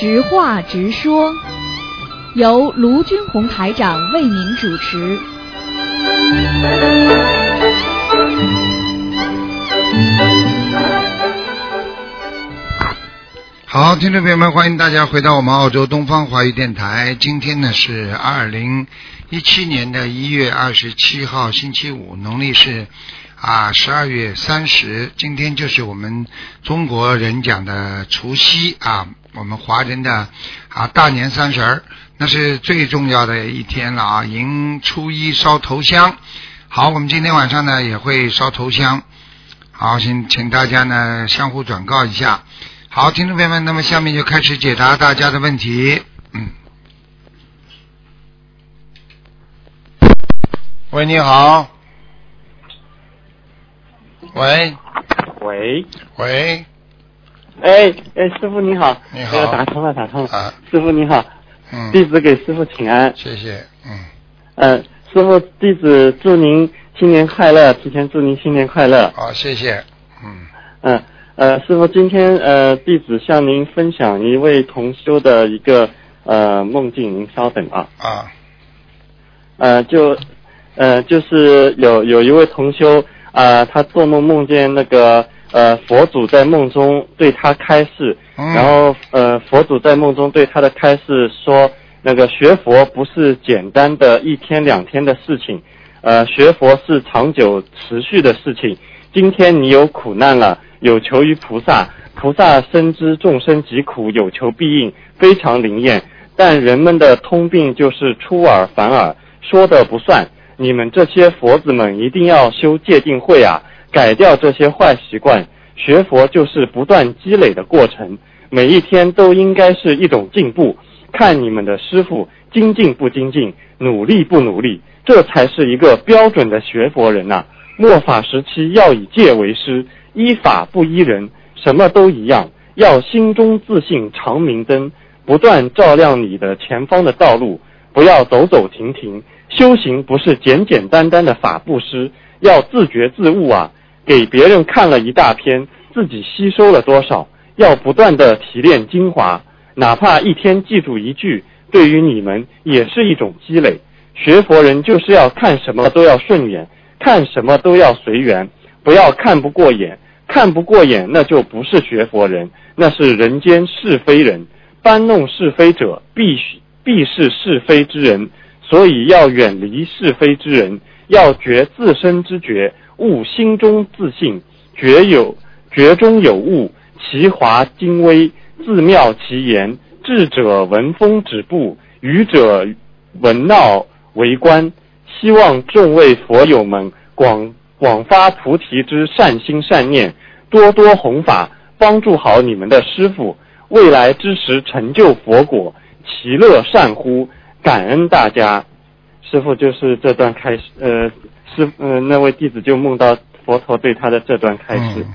直话直说，由卢军红台长为您主持。好，听众朋友们，欢迎大家回到我们澳洲东方华语电台。今天呢是二零一七年的一月二十七号，星期五，农历是啊十二月三十。今天就是我们中国人讲的除夕啊，我们华人的啊大年三十儿，那是最重要的一天了啊，迎初一烧头香。好，我们今天晚上呢也会烧头香。好，请请大家呢相互转告一下。好，听众朋友们，那么下面就开始解答大家的问题。嗯。喂，你好。喂喂，喂，哎哎，师傅你好，你好打通了，打通了。啊，师傅你好，嗯，弟子给师傅请安。谢谢，嗯，呃，师傅，弟子祝您新年快乐，提前祝您新年快乐。好，谢谢，嗯，嗯呃，师傅，今天呃，弟子向您分享一位同修的一个呃梦境，您稍等啊。啊，呃，就呃，就是有有一位同修啊、他做梦梦见那个呃佛祖在梦中对他开示，嗯然后呃佛祖在梦中对他的开示说，那个学佛不是简单的一天两天的事情，呃学佛是长久持续的事情。今天你有苦难了，有求于菩萨，菩萨深知众生疾苦，有求必应，非常灵验。但人们的通病就是出尔反尔，说的不算。你们这些佛子们一定要修戒定慧啊，改掉这些坏习惯。学佛就是不断积累的过程，每一天都应该是一种进步。看你们的师傅精进不精进，努力不努力，这才是一个标准的学佛人呐、末法时期要以戒为师，依法不依人，什么都一样。要心中自信长明灯，不断照亮你的前方的道路，不要走走停停。修行不是简简单单的法布施，要自觉自悟啊！给别人看了一大篇，自己吸收了多少？要不断的提炼精华，哪怕一天记住一句，对于你们也是一种积累。学佛人就是要看什么都要顺眼，看什么都要随缘，不要看不过眼。看不过眼，那就不是学佛人，那是人间是非人。搬弄是非者，必须必是是非之人。所以要远离是非之人，要觉自身之觉，悟心中自信，觉有觉中有悟，其华精微，自妙其言。智者闻风止步，愚者闻闹为观。希望众位佛友们广广发菩提之善心善念，多多弘法，帮助好你们的师傅，未来之时成就佛果，其乐善乎？感恩大家。师傅就是这段开始，呃，师呃那位弟子就梦到佛陀对他的这段开始。嗯，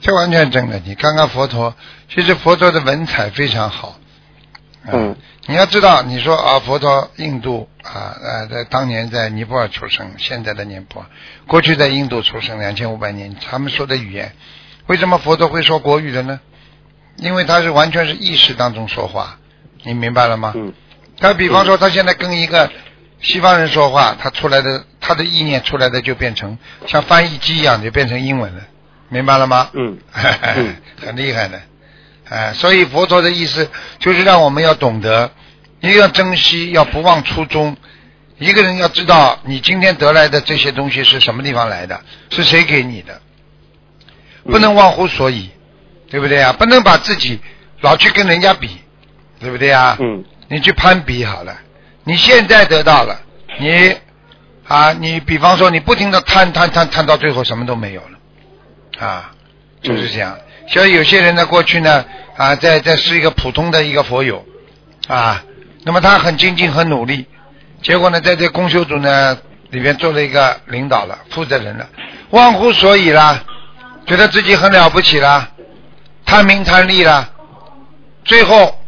这完全真的。你看看佛陀，其实佛陀的文采非常好。啊嗯，你要知道，你说啊，佛陀印度啊，呃，在当年在尼泊尔出生，现在的尼泊尔，过去在印度出生两千五百年，他们说的语言，为什么佛陀会说国语的呢？因为他是完全是意识当中说话，你明白了吗？嗯他比方说，他现在跟一个西方人说话，他出来的他的意念出来的就变成像翻译机一样，就变成英文了，明白了吗？嗯 嗯很厉害的，哎，所以佛陀的意思就是让我们要懂得，一个要珍惜，要不忘初衷。一个人要知道，你今天得来的这些东西是什么地方来的，是谁给你的，不能忘乎所以，对不对啊？不能把自己老去跟人家比，对不对啊？嗯你去攀比好了，你现在得到了，你啊，你比方说你不停的贪贪贪贪到最后什么都没有了，啊，就是这样。所以有些人呢，过去呢啊，在在是一个普通的一个佛友啊，那么他很精进很努力，结果呢，在这公修组呢里边做了一个领导了，负责人了，忘乎所以啦，觉得自己很了不起啦，贪名贪利啦，最后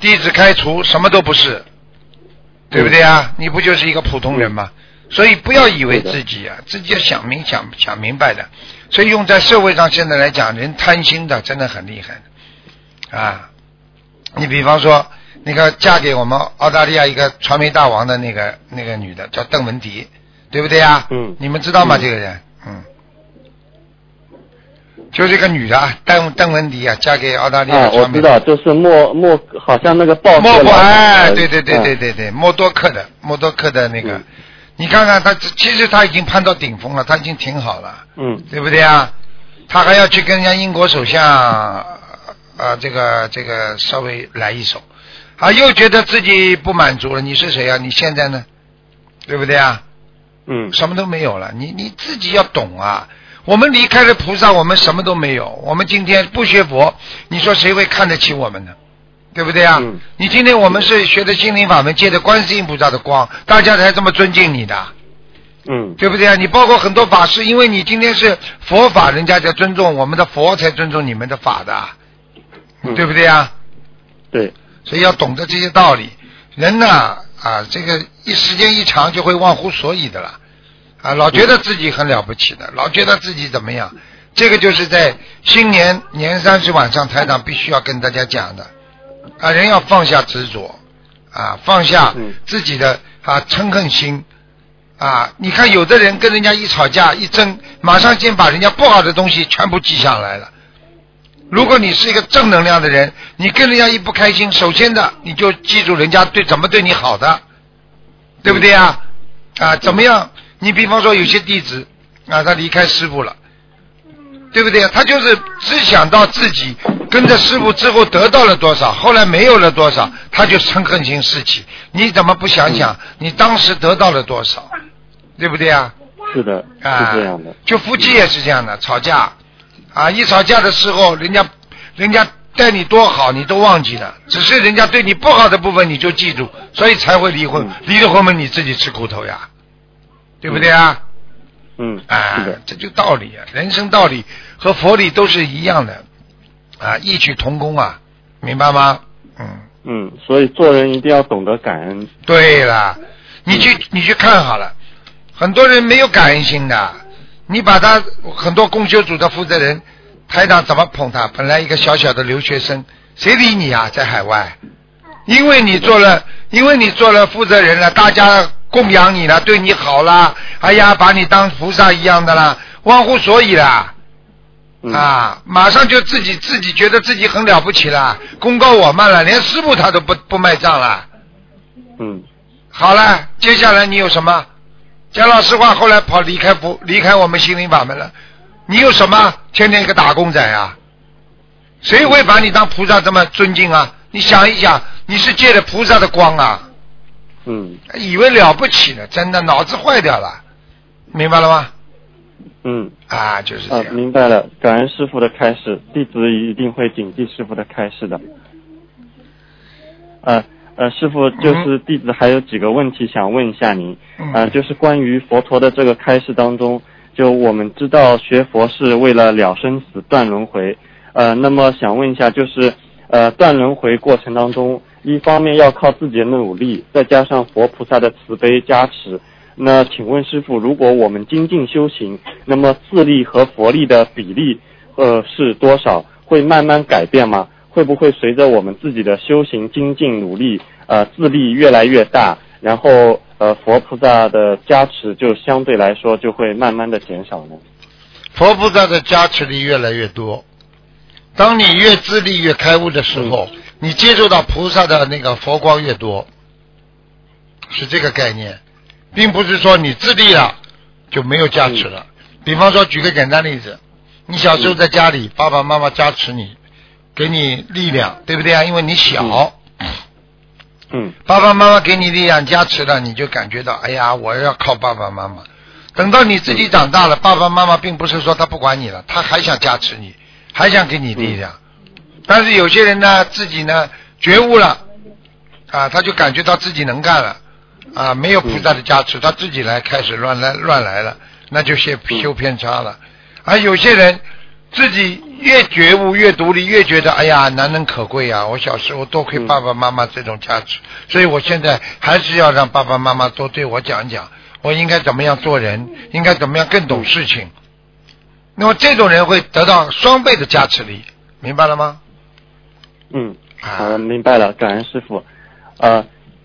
弟子开除，什么都不是，对不对啊？你不就是一个普通人吗？所以不要以为自己啊，自己要想明想想明白的。所以用在社会上现在来讲，人贪心的真的很厉害的啊。你比方说，那个嫁给我们澳大利亚一个传媒大王的那个那个女的叫邓文迪，对不对呀？嗯你们知道吗？嗯这个人，嗯，就是一个女的啊，邓邓文迪啊，嫁给澳大利亚啊，我知道，就是莫莫，好像那个报莫不社老板哎，呃对对对对嗯对对，默多克的默多克的那个嗯，你看看他，其实他已经攀到顶峰了，他已经挺好了。嗯对不对啊？他还要去跟人家英国首相啊、这个这个稍微来一手，啊，又觉得自己不满足了。你是谁啊？你现在呢？对不对啊？嗯什么都没有了，你你自己要懂啊。我们离开了菩萨，我们什么都没有。我们今天不学佛，你说谁会看得起我们呢？对不对啊？嗯你今天我们是学的心灵法门，借的观世音菩萨的光，大家才这么尊敬你的。嗯对不对啊？你包括很多法师，因为你今天是佛法，人家才尊重我们的佛，才尊重你们的法的，嗯，对不对啊？对，所以要懂得这些道理。人呢啊，这个一时间一长就会忘乎所以的了啊，老觉得自己很了不起的，老觉得自己怎么样。这个就是在新年年三十晚上，台长必须要跟大家讲的啊，人要放下执着啊，放下嗯自己的啊嗔恨心。啊，你看有的人跟人家一吵架一争，马上先把人家不好的东西全部记下来了。如果你是一个正能量的人，你跟人家一不开心，首先的你就记住人家对怎么对你好的，对不对呀？啊，怎么样？你比方说有些弟子啊，他离开师傅了，对不对？他就是只想到自己跟着师傅之后得到了多少，后来没有了多少，他就嗔恨心四起。你怎么不想想你当时得到了多少，对不对啊？是的，啊，是这样的。就夫妻也是这样的，吵架啊，一吵架的时候，人家人家待你多好，你都忘记了，只是人家对你不好的部分你就记住，所以才会离婚。嗯离了婚嘛，你自己吃苦头呀，对不对啊？嗯，啊，，这就道理啊，人生道理和佛理都是一样的啊，异曲同工啊，明白吗？嗯。嗯，所以做人一定要懂得感恩。对了，你去你去看好了，很多人没有感恩心的。你把他很多公修组的负责人，台长怎么捧他？本来一个小小的留学生，谁理你啊？在海外，因为你做了，因为你做了负责人了，大家供养你了，对你好了，哎呀，把你当菩萨一样的啦，忘乎所以啦。嗯、，啊，马上就自己自己觉得自己很了不起了，功高我慢了，连师傅他都不不卖账了。嗯好了，接下来你有什么？讲老实话，后来跑离开不离开我们心灵法门了，你有什么？天天一个打工仔啊！谁会把你当菩萨这么尊敬啊？你想一想，你是借着菩萨的光啊，嗯以为了不起呢，真的脑子坏掉了，明白了吗？嗯啊，就是这啊，样。明白了。感恩师傅的开示，弟子一定会谨记师傅的开示的。呃呃，师傅，就是弟子还有几个问题想问一下您。嗯呃，就是关于佛陀的这个开示当中，就我们知道学佛是为了了生死、断轮回。呃，那么想问一下，就是呃断轮回过程当中，一方面要靠自己的努力，再加上佛菩萨的慈悲加持。那请问师傅，如果我们精进修行，那么自力和佛力的比例呃是多少？会慢慢改变吗？会不会随着我们自己的修行精进努力，呃，自力越来越大，然后呃佛菩萨的加持就相对来说就会慢慢的减少呢？佛菩萨的加持力越来越多。当你越自力越开悟的时候，你接触到菩萨的那个佛光越多，是这个概念，并不是说你自立了就没有加持了。比方说，举个简单例子，你小时候在家里，爸爸妈妈加持你，给你力量，对不对啊？因为你小，嗯爸爸妈妈给你力量加持了，你就感觉到，哎呀，我要靠爸爸妈妈。等到你自己长大了，爸爸妈妈并不是说他不管你了，他还想加持你，还想给你力量。但是有些人呢，自己呢觉悟了，啊，他就感觉到自己能干了，啊，没有菩萨的加持，他自己来开始乱来乱来了，那就先修偏差了。而有些人自己越觉悟越独立，越觉得哎呀难能可贵啊！我小时候多亏爸爸妈妈这种加持，所以我现在还是要让爸爸妈妈多对我讲讲，我应该怎么样做人，应该怎么样更懂事情。那么这种人会得到双倍的加持力，明白了吗？嗯，好，啊，明白了，感恩师傅。呃，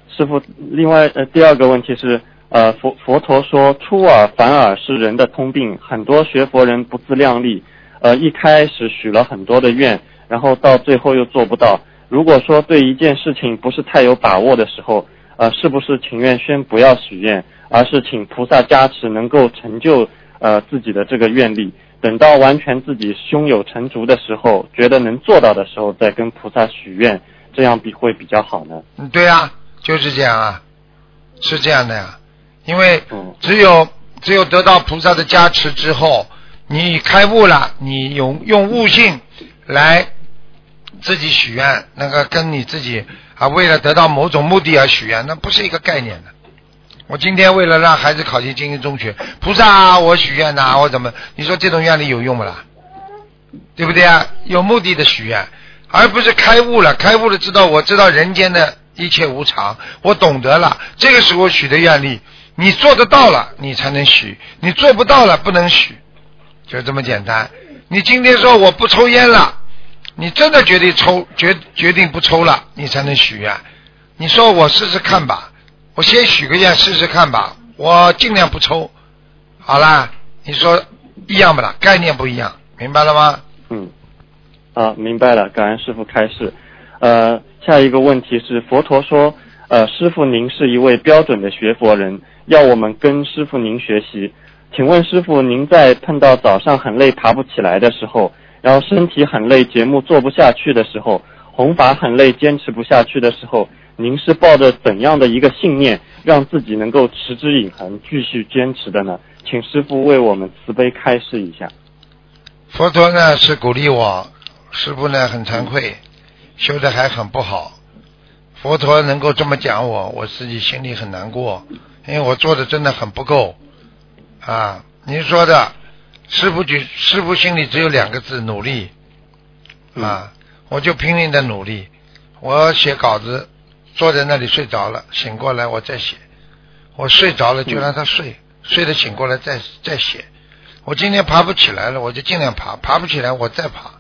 师傅，另外呃第二个问题是，呃佛佛陀说出尔反尔是人的通病，很多学佛人不自量力，呃一开始许了很多的愿，然后到最后又做不到。如果说对一件事情不是太有把握的时候，呃是不是情愿先不要许愿，而是请菩萨加持，能够成就呃自己的这个愿力？等到完全自己胸有成竹的时候，觉得能做到的时候，再跟菩萨许愿，这样比会比较好呢？嗯对啊、就是这样啊，是这样的呀，因为嗯只有只有得到菩萨的加持之后，你开悟了，你用用悟性来自己许愿，那个跟你自己啊，为了得到某种目的而许愿，那不是一个概念的。我今天为了让孩子考进精英中学，菩萨啊，我许愿呐、我怎么？你说这种愿力有用不啦？对不对啊？有目的的许愿，而不是开悟了。开悟了，知道我知道人间的一切无常，我懂得了。这个时候许的愿力，你做得到了，你才能许；你做不到了，不能许，就这么简单。你今天说我不抽烟了，你真的决定抽决决定不抽了，你才能许愿。你说我试试看吧，我先许个愿试试看吧，我尽量不抽。好啦，你说一样不啦？概念不一样，明白了吗？嗯，啊，明白了，感恩师傅开示。呃，下一个问题是，佛陀说，呃，师傅您是一位标准的学佛人，要我们跟师傅您学习。请问师傅，您在碰到早上很累爬不起来的时候，然后身体很累节目做不下去的时候，弘法很累坚持不下去的时候，您是抱着怎样的一个信念，让自己能够持之以恒，继续坚持的呢？请师傅为我们慈悲开示一下。佛陀呢是鼓励我，师傅呢很惭愧，修的还很不好。佛陀能够这么讲我，我自己心里很难过，因为我做的真的很不够啊。您说的，师傅举师傅心里只有两个字：努力啊。我就拼命的努力，我写稿子，坐在那里睡着了，醒过来我再写。我睡着了就让他睡，睡了醒过来再再写。我今天爬不起来了，我就尽量爬；爬不起来，我再爬，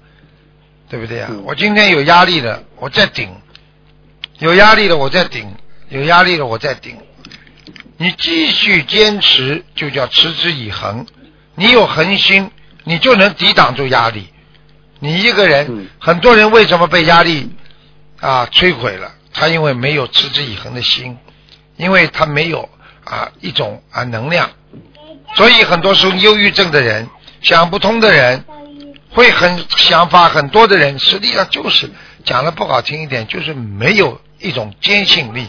对不对啊？嗯我今天有压力了，我再顶；有压力了，我再顶；有压力了，我再顶。你继续坚持，就叫持之以恒。你有恒心，你就能抵挡住压力。你一个人，嗯很多人为什么被压力啊摧毁了？他因为没有持之以恒的心，因为他没有啊一种啊能量。所以很多时候忧郁症的人、想不通的人、会很想法很多的人，实际上就是讲的不好听一点，就是没有一种坚信力。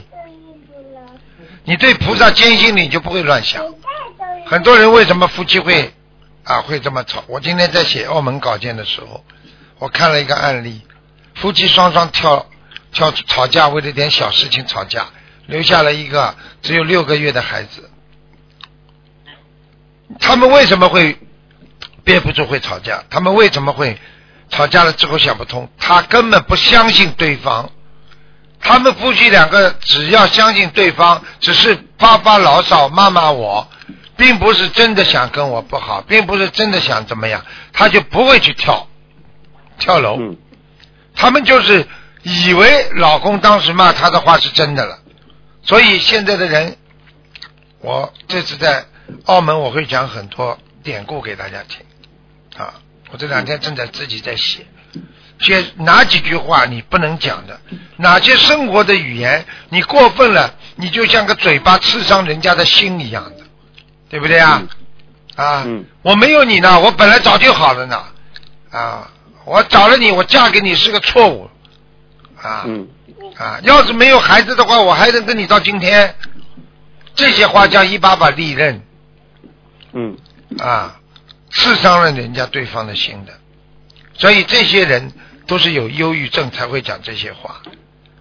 你对菩萨坚信，你就不会乱想。很多人为什么夫妻会啊会这么吵？我今天在写澳门稿件的时候，我看了一个案例，夫妻双双跳跳吵架，为了点小事情吵架，留下了一个只有六个月的孩子。他们为什么会憋不住会吵架？他们为什么会吵架了之后想不通？他根本不相信对方。他们夫妻两个只要相信对方，只是发发牢骚、骂骂我，并不是真的想跟我不好，并不是真的想怎么样，他就不会去跳跳楼。嗯他们就是以为老公当时骂他的话是真的了，所以现在的人，我这次在澳门我会讲很多典故给大家听。啊，我这两天正在自己在写，写哪几句话你不能讲的，哪些生活的语言你过分了，你就像个嘴巴刺伤人家的心一样的，对不对啊？啊，嗯。我没有你呢，我本来早就好了呢，啊，我找了你，我嫁给你是个错误，啊，嗯啊，要是没有孩子的话，我还能跟你到今天。这些话叫一把把利刃嗯啊，刺伤了人家对方的心的。所以这些人都是有忧郁症才会讲这些话。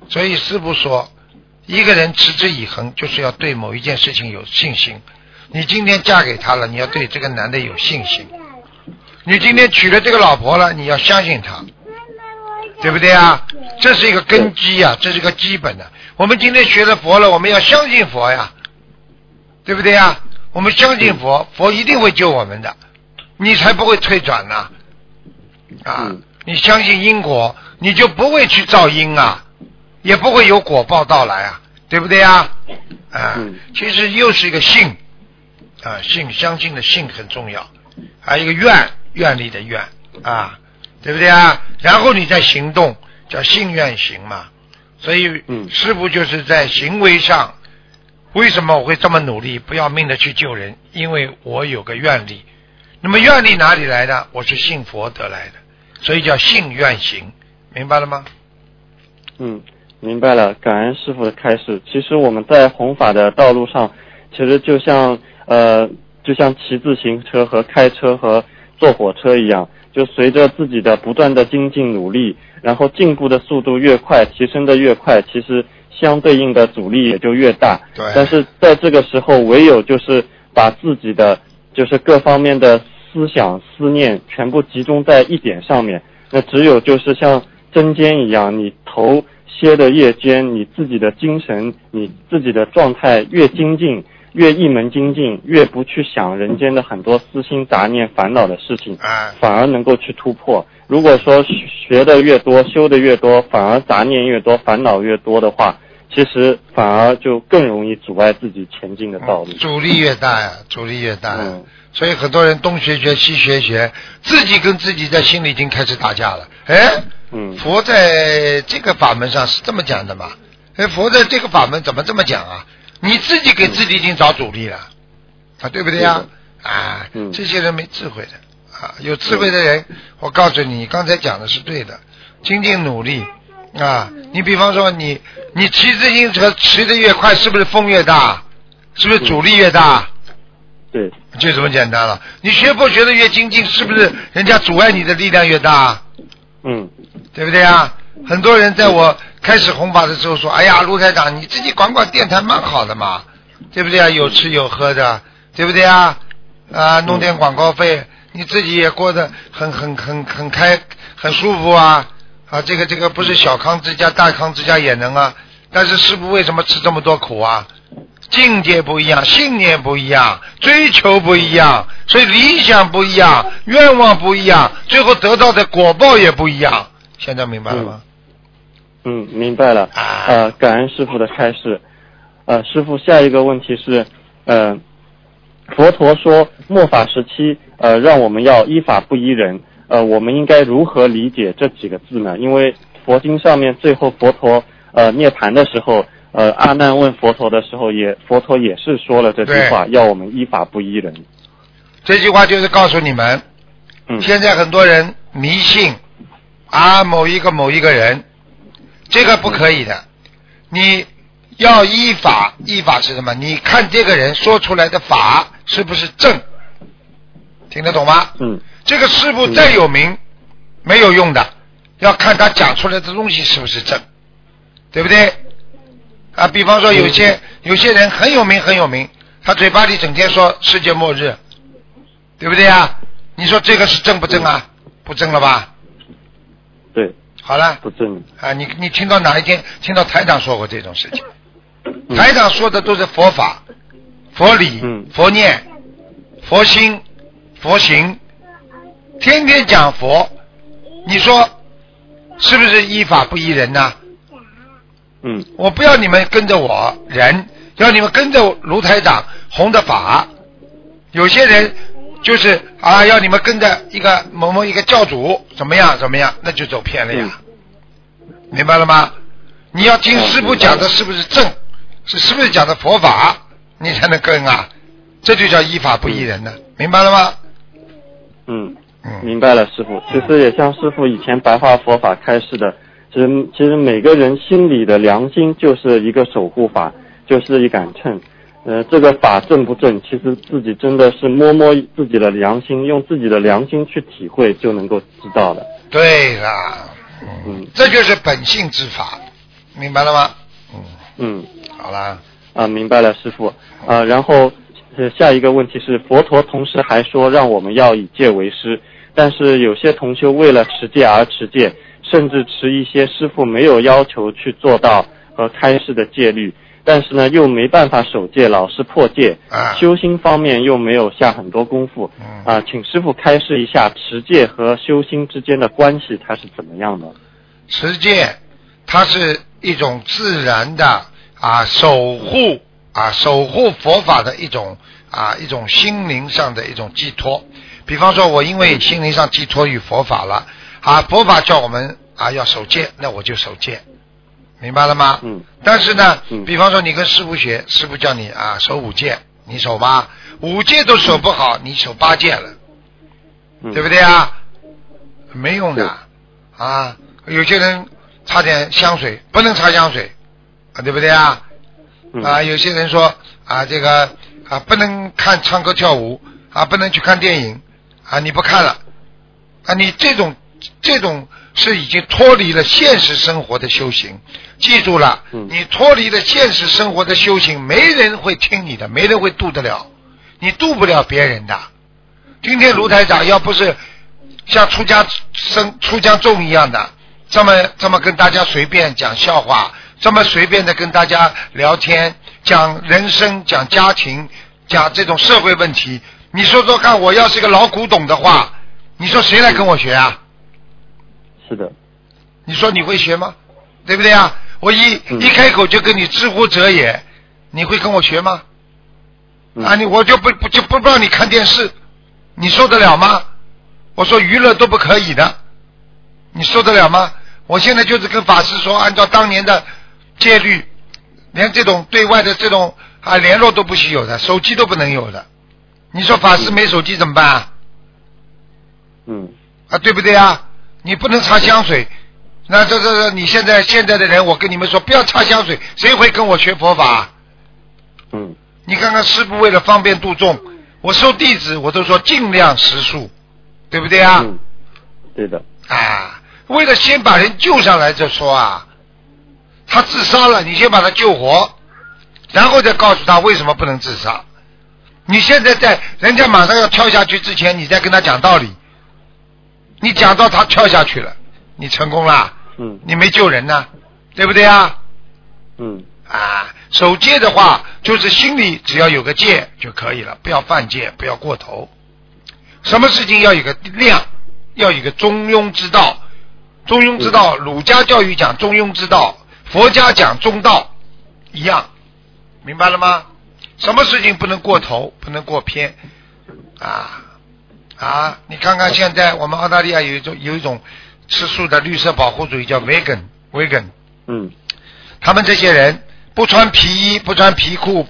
所以师傅说，一个人持之以恒，就是要对某一件事情有信心。你今天嫁给他了，你要对这个男的有信心。你今天娶了这个老婆了，你要相信他，对不对啊？这是一个根基啊、这是一个基本的。我们今天学了佛了，我们要相信佛呀，对不对呀？我们相信佛，佛一定会救我们的，你才不会退转呢。啊嗯，你相信因果，你就不会去造因啊，也不会有果报到来啊，对不对啊？啊，嗯其实又是一个信啊，信相信的信很重要，还有一个愿愿力的愿啊，对不对啊？然后你再行动，叫信愿行嘛。所以，嗯师傅就是在行为上，为什么我会这么努力，不要命的去救人？因为我有个愿力。那么愿力哪里来的？我是信佛得来的，所以叫信愿行，明白了吗？嗯，明白了，感恩师傅的开示。其实我们在弘法的道路上，其实就像呃，就像骑自行车和开车和坐火车一样，就随着自己的不断的精进努力，然后进步的速度越快，提升的越快，其实相对应的阻力也就越大。对但是在这个时候，唯有就是把自己的就是各方面的思想思念全部集中在一点上面，那只有就是像针尖一样，你头歇的越尖，你自己的精神，你自己的状态越精进，越一门精进，越不去想人间的很多私心杂念、烦恼的事情，啊，反而能够去突破。如果说学的越多，修的越多，反而杂念越多，烦恼越多的话，其实反而就更容易阻碍自己前进的道路。阻力越大呀，阻力越大。嗯所以很多人东学学西学学，自己跟自己在心里已经开始打架了。哎，嗯佛在这个法门上是这么讲的嘛？哎，佛在这个法门怎么这么讲啊？你自己给自己已经找阻力了，啊，对不对呀？啊，嗯这些人没智慧的啊，有智慧的人，我告诉你，你刚才讲的是对的，精进努力啊。你比方说你你骑自行车骑得越快，是不是风越大？是不是阻力越大？对，就这么简单了。你学佛学的越精进，是不是人家阻碍你的力量越大？嗯对不对啊？很多人在我开始弘法的时候说：“哎呀，卢台长，你自己管管电台蛮好的嘛，对不对啊？有吃有喝的，对不对啊？啊，弄点广告费，你自己也过得很很很很开，很舒服啊！啊，这个这个不是小康之家，大康之家也能啊。但是师傅为什么吃这么多苦啊？境界不一样，信念不一样，追求不一样，所以理想不一样，愿望不一样，最后得到的果报也不一样。现在明白了吗？嗯，明白了。啊呃，感恩师傅的开示。呃，师傅，下一个问题是，呃，佛陀说末法时期，呃，让我们要依法不依人。呃，我们应该如何理解这几个字呢？因为佛经上面最后佛陀呃涅槃的时候，呃，阿难问佛陀的时候也，佛陀也是说了这句话，要我们依法不依人。这句话就是告诉你们，嗯现在很多人迷信啊某一个某一个人，这个不可以的。你要依法，依法是什么？你看这个人说出来的法是不是正？听得懂吗？嗯这个师傅再有名，没有用的，要看他讲出来的东西是不是正，对不对？啊，比方说有些有些人很有名很有名，他嘴巴里整天说世界末日，对不对啊？你说这个是正不正啊？不正了吧？对，好了不正。啊，你你听到哪一天听到台长说过这种事情？嗯台长说的都是佛法、佛理、嗯佛念、佛心、佛行，天天讲佛，你说是不是依法不依人呢？嗯我不要你们跟着我人，要你们跟着卢台长弘的法。有些人就是啊，要你们跟着一个某某一个教主怎么样怎么样，那就走偏了呀。明白了吗？你要听师傅讲的是不是正，是是不是讲的佛法，你才能跟啊。这就叫依法不依人呢，明白了吗？嗯。嗯，明白了，师傅。其实也像师傅以前白话佛法开示的，其实其实每个人心里的良心就是一个守护法，就是一杆秤。呃，这个法正不正，其实自己真的是摸摸自己的良心，用自己的良心去体会，就能够知道的。对啦，嗯嗯，这就是本性之法，明白了吗？嗯，嗯，好啦。啊，明白了，师傅。啊，然后呃下一个问题是，佛陀同时还说让我们要以戒为师，但是有些同修为了持戒而持戒，甚至持一些师傅没有要求去做到和开示的戒律。但是呢又没办法守戒，老是破戒，啊修心方面又没有下很多功夫，嗯啊，请师傅开示一下持戒和修心之间的关系，它是怎么样的？持戒，它是一种自然的啊守护啊守护佛法的一种啊一种心灵上的一种寄托。比方说，我因为心灵上寄托于佛法了啊，佛法叫我们啊要守戒，那我就守戒，明白了吗？嗯但是呢，嗯比方说你跟师傅学，师傅叫你啊守五戒，你守吧，五戒都守不好，你守八戒了。嗯，对不对啊？没用的啊！有些人擦点香水，不能擦香水啊，对不对啊？嗯啊，有些人说啊，这个啊不能看唱歌跳舞啊，不能去看电影啊，你不看了啊，你这种这种是已经脱离了现实生活的修行。记住了，嗯你脱离了现实生活的修行，没人会听你的，没人会渡得了，你渡不了别人的。今天卢台长要不是像出家生出家众一样的，这么这么跟大家随便讲笑话，这么随便的跟大家聊天，讲人生、讲家庭、讲这种社会问题，你说说看，我要是个老古董的话，你说谁来跟我学啊？是的，你说你会学吗？对不对啊？我一、嗯一开口就跟你知乎者也，你会跟我学吗？嗯啊，你我就不不就不让你看电视，你受得了吗？我说娱乐都不可以的，你受得了吗？我现在就是跟法师说，按照当年的戒律，连这种对外的这种啊联络都不许有的，手机都不能有的。你说法师没手机怎么办啊？嗯啊，对不对啊？你不能擦香水，那这这这，你现在现在的人，我跟你们说，不要擦香水，谁会跟我学佛法啊？嗯你看看师傅为了方便度众，我收弟子我都说尽量食素，对不对啊？嗯，对的，啊，为了先把人救上来再说啊。他自杀了，你先把他救活，然后再告诉他为什么不能自杀。你现在在人家马上要跳下去之前，你再跟他讲道理，你讲到他跳下去了，你成功了，嗯你没救人呢，对不对啊？嗯啊，守戒的话，就是心里只要有个戒就可以了，不要犯戒，不要过头。什么事情要有个量，要有一个中庸之道。中庸之道，儒家教育讲中庸之道，佛家讲中道，一样，明白了吗？什么事情不能过头，不能过偏啊啊！你看看现在我们澳大利亚有一种有一种吃素的绿色保护主义叫 vegan vegan。嗯他们这些人不穿皮衣，不穿皮裤，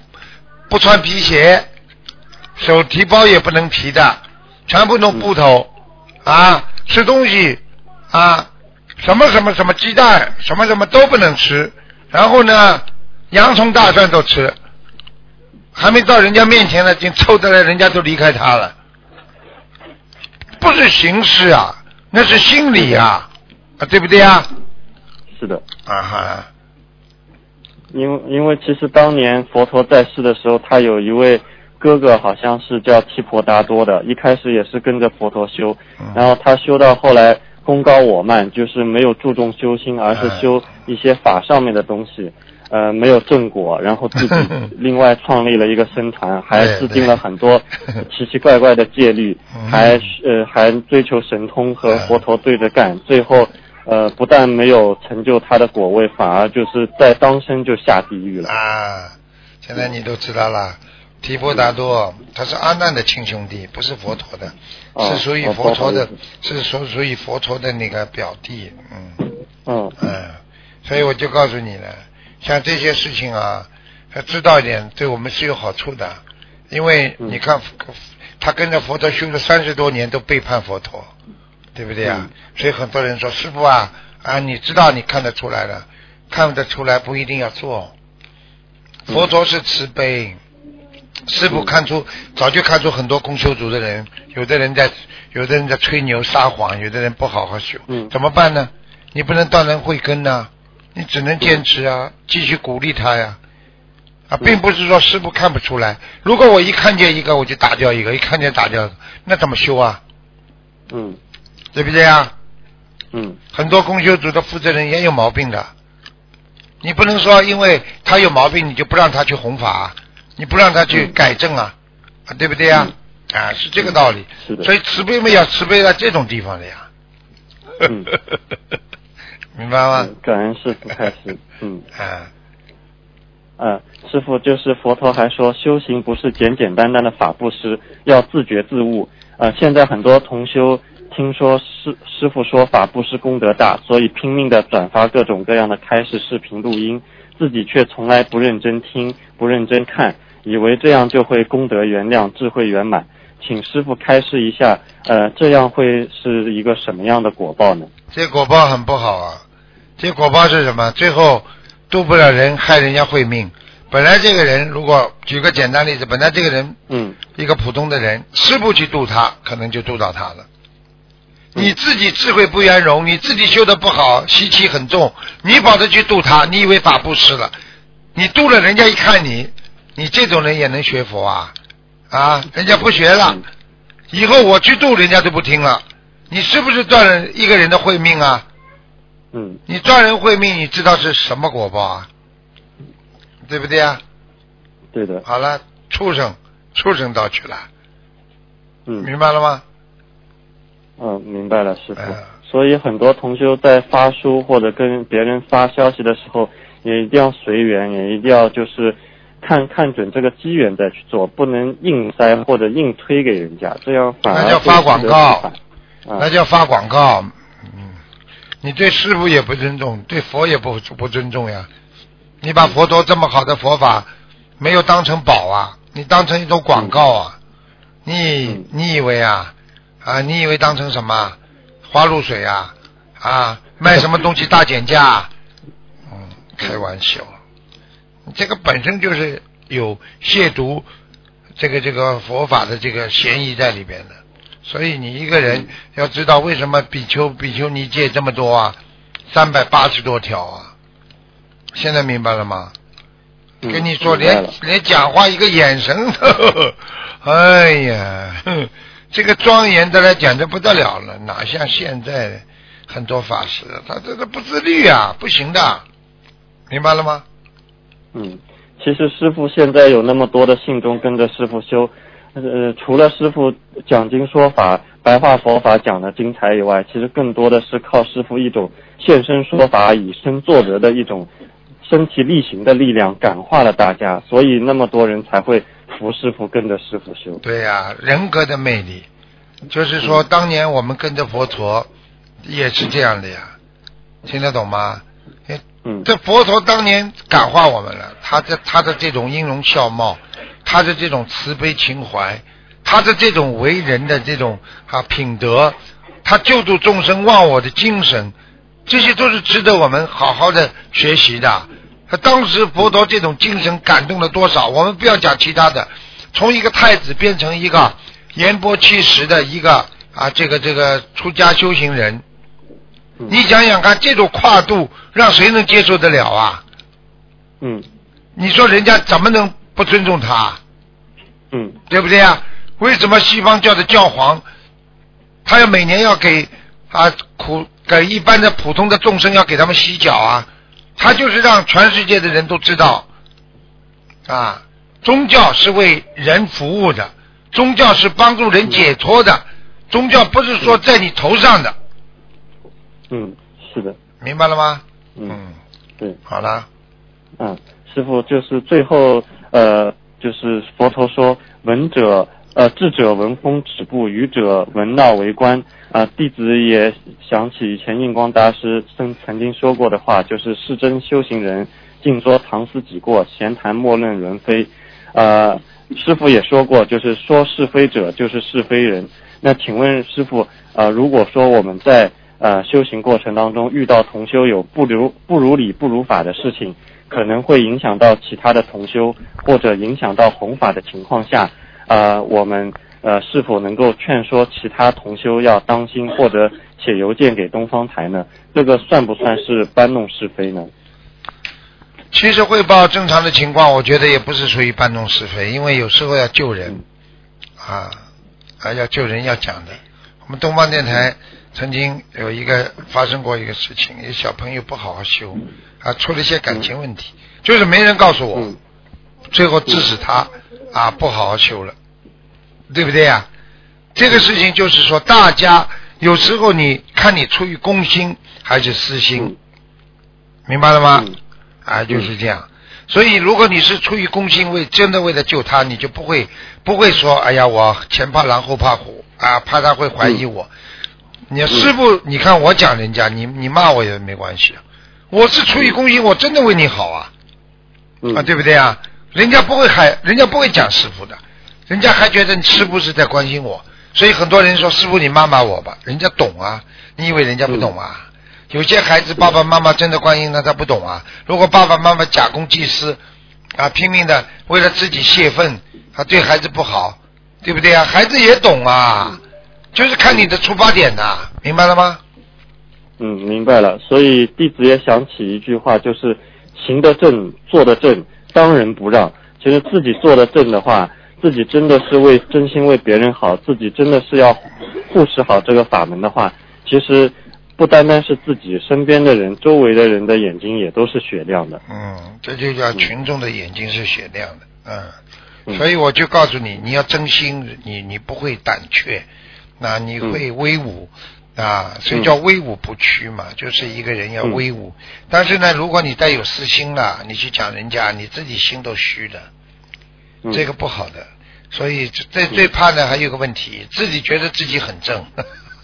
不穿皮鞋，手提包也不能提的，全部弄布头、啊，吃东西啊，什么什么什么鸡蛋，什么什么都不能吃，然后呢，洋葱大蒜都吃，还没到人家面前呢，已经凑得来，人家都离开他了，不是形式啊，那是心理啊，啊，对不对啊？是的。啊哈。因为因为其实当年佛陀在世的时候，他有一位哥哥，好像是叫提婆达多的，一开始也是跟着佛陀修，嗯然后他修到后来功高我慢，就是没有注重修心，而是哎修一些法上面的东西，呃，没有正果，然后自己 另外创立了一个僧团，还制定了很多 奇奇怪怪的戒律嗯，还呃还追求神通和哎。佛陀对着干，最后。呃，不但没有成就他的果位，反而就是在当生就下地狱了。啊，现在你都知道了，提婆达多他是阿难的亲兄弟，不是佛陀的，哦是属于哦佛陀的是。属属于佛陀的那个表弟，嗯。嗯。嗯，所以我就告诉你了，像这些事情啊，要知道一点，对我们是有好处的，因为嗯你看他跟着佛陀修了三十多年，都背叛佛陀，对不对啊？嗯所以很多人说师傅啊啊，你知道你看得出来了，看得出来不一定要做。佛陀是慈悲，师傅看出早就看出很多公修组的人，有的人在有的人在吹牛撒谎，有的人不好好修，嗯怎么办呢？你不能断人慧根呐、你只能坚持啊，继续鼓励他呀。啊，并不是说师傅看不出来。如果我一看见一个我就打掉一个，一看见打掉，那怎么修啊？嗯对不对啊？嗯很多公修组的负责人也有毛病的，你不能说因为他有毛病你就不让他去弘法，你不让他去改正啊，啊对不对呀？啊，是这个道理。是的所以慈悲嘛要慈悲在这种地方的呀。嗯 明白吗嗯？感恩师傅开始，嗯。啊，呃，师傅就是佛陀还说，修行不是简简单单的法布施，要自觉自悟。呃，现在很多同修听说师师傅说法布施功德大，所以拼命的转发各种各样的开示视频录音，自己却从来不认真听，不认真看，以为这样就会功德圆亮，智慧圆满。请师傅开示一下，呃，这样会是一个什么样的果报呢？这果报很不好啊！这果报是什么？最后渡不了人，害人家会命。本来这个人，如果举个简单例子，本来这个人嗯一个普通的人，师傅去渡他，可能就渡到他了。你自己智慧不圆融，你自己修的不好，习气很重，你跑着去渡他，你以为法布施了？你渡了，人家一看你，你这种人也能学佛啊？啊，人家不学了，以后我去渡，人家都不听了。你是不是断了一个人的慧命啊？嗯你断人慧命，你知道是什么果报啊？对不对啊？对的，好了，畜生，畜生道去了，嗯。明白了吗？嗯，明白了，师傅。嗯所以很多同修在发书或者跟别人发消息的时候，也一定要随缘，也一定要就是看看准这个机缘再去做，不能硬塞或者硬推给人家，这样反而那叫发广告那叫发广告。嗯，你对师傅也不尊重，对佛也不不尊重呀。你把佛陀这么好的佛法没有当成宝啊，你当成一种广告啊。你嗯你以为啊啊？你以为当成什么花露水啊啊？卖什么东西大减价？嗯，开玩笑。这个本身就是有亵渎这个这个佛法的这个嫌疑在里边的。所以你一个人要知道为什么比丘比丘尼戒这么多啊，三百八十多条啊，现在明白了吗？嗯跟你说，连连讲话一个眼神都，哎呀，哼这个庄严的来讲的不得了了，哪像现在很多法师，他这个不自律啊，不行的，明白了吗？嗯，其实师傅现在有那么多的信众跟着师傅修，呃，除了师傅讲经说法、白话佛法讲的精彩以外，其实更多的是靠师傅一种现身说法、以身作则的一种身体力行的力量感化了大家，所以那么多人才会服师傅跟着师傅修。对呀、人格的魅力，就是说，当年我们跟着佛陀也是这样的呀，听得懂吗？哎嗯这佛陀当年感化我们了，他的他的这种音容笑貌，他的这种慈悲情怀，他的这种为人的这种啊品德，他救度众生忘我的精神，这些都是值得我们好好的学习的。他当时佛陀这种精神感动了多少？我们不要讲其他的，从一个太子变成一个言波七十的一个啊，这个这个出家修行人，嗯你想想看，这种跨度让谁能接受得了啊？嗯你说人家怎么能不尊重他？嗯对不对啊？为什么西方教的教皇，他要每年要给啊苦给一般的普通的众生要给他们洗脚啊？他就是让全世界的人都知道啊，宗教是为人服务的，宗教是帮助人解脱的，宗教不是说在你头上的，嗯，是的，明白了吗？嗯，嗯，对。好了，嗯，师傅就是最后呃，就是佛陀说闻者呃智者闻风止步，愚者闻闹为观。啊、弟子也想起以前印光大师曾曾经说过的话，就是世真修行人静说唐思己过，闲谈莫论人非。呃，师傅也说过，就是说是非者就是是非人。那请问师傅，呃，如果说我们在呃修行过程当中遇到同修有不如不如理不如法的事情，可能会影响到其他的同修，或者影响到弘法的情况下，呃，我们呃是否能够劝说其他同修要当心，或者写邮件给东方台呢？这个算不算是搬弄是非呢？其实汇报正常的情况，我觉得也不是属于搬弄是非，因为有时候要救人啊，啊要救人要讲的。我们东方电台曾经有一个发生过一个事情，有小朋友不好好修，啊，出了一些感情问题，就是没人告诉我，嗯最后致使他啊不好好修了，对不对呀？这个事情就是说，大家有时候你看你出于公心还是私心，嗯明白了吗？嗯啊，就是这样。所以，如果你是出于公心为真的为了救他，你就不会不会说，哎呀，我前怕狼后怕虎啊，怕他会怀疑我。你师傅，你看我讲人家，你你骂我也没关系啊。我是出于公心，我真的为你好啊，嗯啊，对不对啊？人家不会还，人家不会讲师傅的，人家还觉得师傅是在关心我，所以很多人说师傅你骂骂我吧，人家懂啊，你以为人家不懂啊？有些孩子爸爸妈妈真的关心他，他不懂啊。如果爸爸妈妈假公济私啊，拼命的为了自己泄愤，他对孩子不好，对不对啊？孩子也懂啊，就是看你的出发点呐、明白了吗？嗯，明白了。所以弟子也想起一句话，就是行得正，坐得正，当仁不让。其实自己坐得正的话，自己真的是为真心为别人好，自己真的是要护持好这个法门的话，其实不单单是自己身边的人，周围的人的眼睛也都是雪亮的。嗯，这就叫群众的眼睛是雪亮的，嗯，嗯所以我就告诉你，你要真心，你你不会胆怯，那你会威武。啊，所以叫威武不屈嘛，就是一个人要威武。但是呢，如果你带有私心了，你去讲人家，你自己心都虚的，嗯、这个不好的。所以最最怕呢，还有个问题，自己觉得自己很正，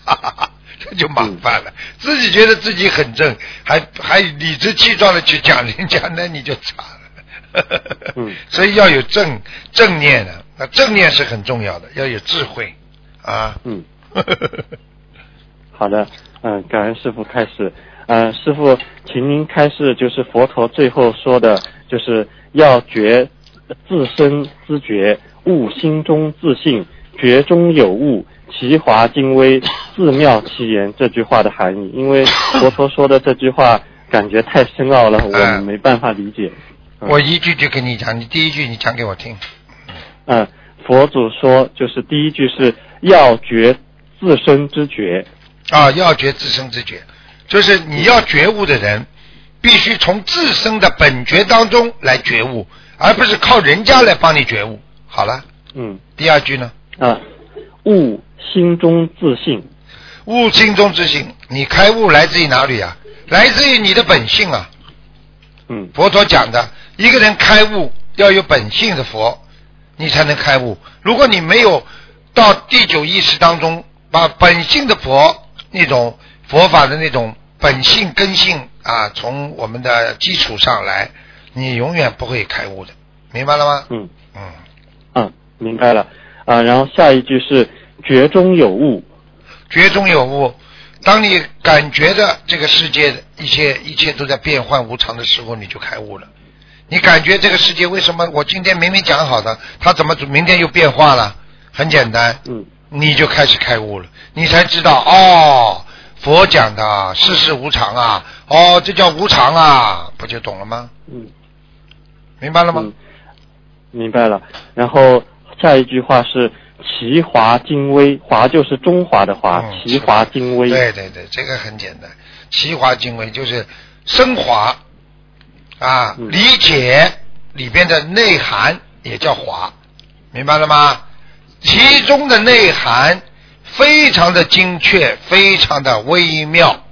哈哈这就麻烦了。自己觉得自己很正，还还理直气壮的去讲人家，那你就惨了。嗯 所以要有正正念的，那正念是很重要的，要有智慧啊。嗯，好的，嗯，感恩师傅开始。嗯，师傅，请您开示，就是佛陀最后说的，就是要觉自身知觉，悟心中自信，觉中有悟，其华精微，自妙其言这句话的含义。因为佛陀说的这句话感觉太深奥了，我没办法理解。嗯我一句句跟你讲，你第一句你讲给我听。嗯，佛祖说，就是第一句是要觉自身之觉。啊，要觉自身自觉，就是你要觉悟的人，必须从自身的本觉当中来觉悟，而不是靠人家来帮你觉悟。好了，嗯第二句呢？啊，悟心中自信。悟心中自信，你开悟来自于哪里啊？来自于你的本性啊。嗯佛陀讲的，一个人开悟要有本性的佛，你才能开悟。如果你没有到第九意识当中，把本性的佛那种佛法的那种本性根性啊，从我们的基础上来，你永远不会开悟的，明白了吗？嗯嗯，嗯，明白了啊。然后下一句是觉中有悟。觉中有悟。当你感觉的这个世界一切一切都在变幻无常的时候，你就开悟了。你感觉这个世界为什么我今天明明讲好的，它怎么明天又变化了？很简单，嗯你就开始开悟了，你才知道哦，佛讲的啊世事无常啊，哦，这叫无常啊，不就懂了吗？嗯明白了吗？嗯，明白了。然后下一句话是奇华精微，华就是中华的华，嗯奇华精微。对对对，这个很简单，奇华精微就是升华啊，嗯理解里边的内涵也叫华，明白了吗？其中的内涵非常的精确，非常的微妙，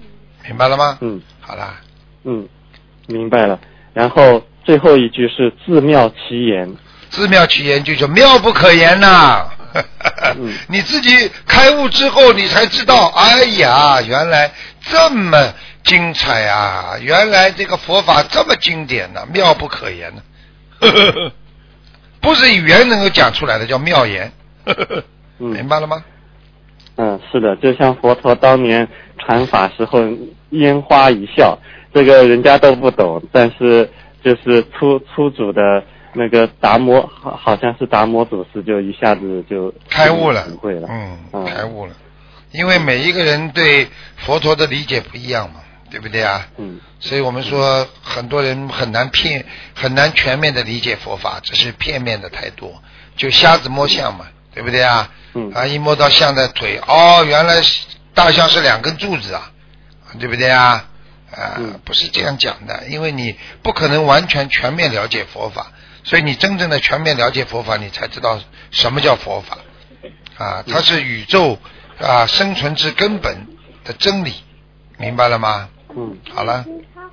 明白了吗？嗯好啦，嗯，明白了。然后最后一句是自妙其言。自妙其言就叫妙不可言呐、嗯 你自己开悟之后，你才知道，哎呀，原来这么精彩啊！原来这个佛法这么经典呢、妙不可言呢、不是语言能够讲出来的，叫妙言。嗯明白了吗？嗯，是的，就像佛陀当年传法时候拈花一笑，这个人家都不懂，但是就是初初祖的那个达摩，好好像是达摩祖师，就一下子就开悟了体会了。，嗯，嗯开悟了。因为每一个人对佛陀的理解不一样嘛，对不对啊？嗯所以我们说，很多人很难骗很难全面的理解佛法，只是片面的太多，就瞎子摸象嘛，对不对啊？嗯。啊，一摸到象的腿，哦，原来大象是两根柱子啊，对不对啊？啊、嗯。不是这样讲的，因为你不可能完全全面了解佛法，所以你真正的全面了解佛法，你才知道什么叫佛法。啊，它是宇宙啊生存之根本的真理，明白了吗？嗯。好了，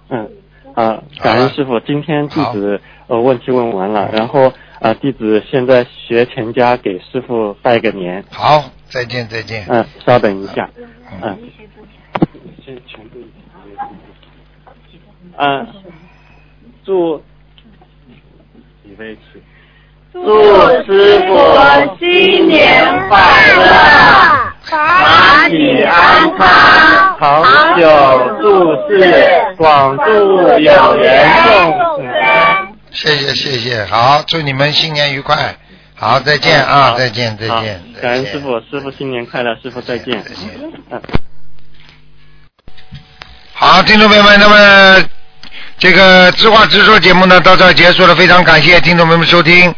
嗯啊，感恩师傅，今天弟子呃问题问完了，然后啊弟子现在学全家给师傅拜个年，好，再见再见。嗯，稍等一下，嗯嗯，先全部一起嗯，祝几位起。祝师傅新年快乐，法体安康，长久住世，广度有缘众生。谢谢谢谢，好，祝你们新年愉快，好，再见啊，再见再见，感恩师傅，师傅新年快乐，师傅再见。再见。嗯。好，听众朋友们，那么这个知话直说节目呢到这儿结束了，非常感谢听众朋友们收听。